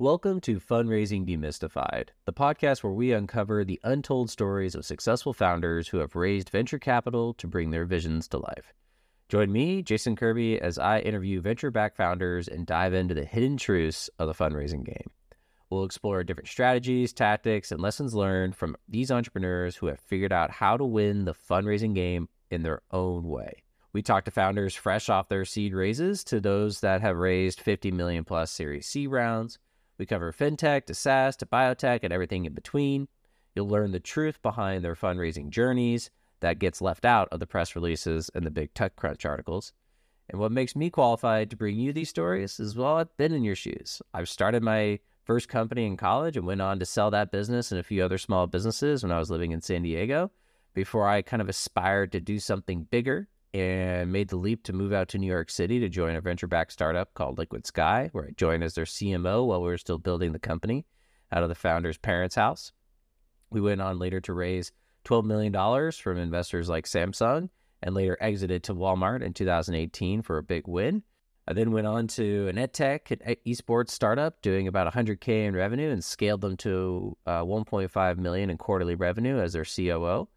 Welcome to Fundraising Demystified, the podcast where we uncover the untold stories of successful founders who have raised venture capital to bring their visions to life. Join me, Jason Kirby, as I interview venture backed founders and dive into the hidden truths of the fundraising game. We'll explore different strategies, tactics, and lessons learned from these entrepreneurs who have figured out how to win the fundraising game in their own way. We talk to founders fresh off their seed raises to those that have raised 50 million plus Series C rounds we cover fintech to SaaS to biotech and everything in between. You'll learn the truth behind their fundraising journeys that gets left out of the press releases and the big TechCrunch articles. And what makes me qualified to bring you these stories is well, I've been in your shoes. I've started my first company in college and went on to sell that business and a few other small businesses when I was living in San Diego before I kind of aspired to do something bigger and made the leap to move out to New York City to join a venture backed startup called Liquid Sky, where I joined as their CMO while we were still building the company out of the founder's parents' house. We went on later to raise $12 million from investors like Samsung and later exited to Walmart in 2018 for a big win. I then went on to an edtech esports startup doing about 100K in revenue and scaled them to uh, 1.5 million in quarterly revenue as their COO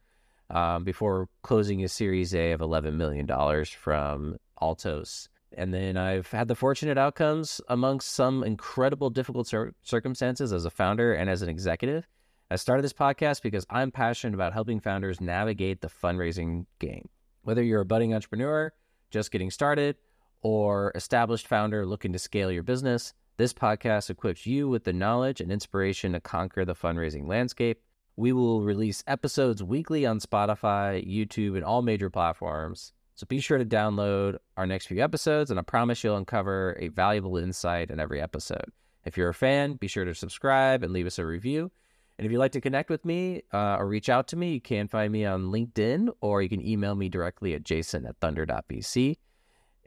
um, before closing a Series A of $11 million from Altos. And then I've had the fortunate outcomes amongst some incredible difficult cir- circumstances as a founder and as an executive. I started this podcast because I'm passionate about helping founders navigate the fundraising game. Whether you're a budding entrepreneur just getting started or established founder looking to scale your business, this podcast equips you with the knowledge and inspiration to conquer the fundraising landscape. We will release episodes weekly on Spotify, YouTube, and all major platforms. So be sure to download our next few episodes, and I promise you'll uncover a valuable insight in every episode. If you're a fan, be sure to subscribe and leave us a review. And if you'd like to connect with me uh, or reach out to me, you can find me on LinkedIn or you can email me directly at jason at thunder.vc.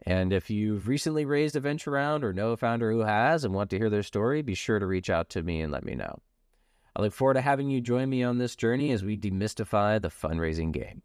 And if you've recently raised a venture round or know a founder who has and want to hear their story, be sure to reach out to me and let me know. I look forward to having you join me on this journey as we demystify the fundraising game.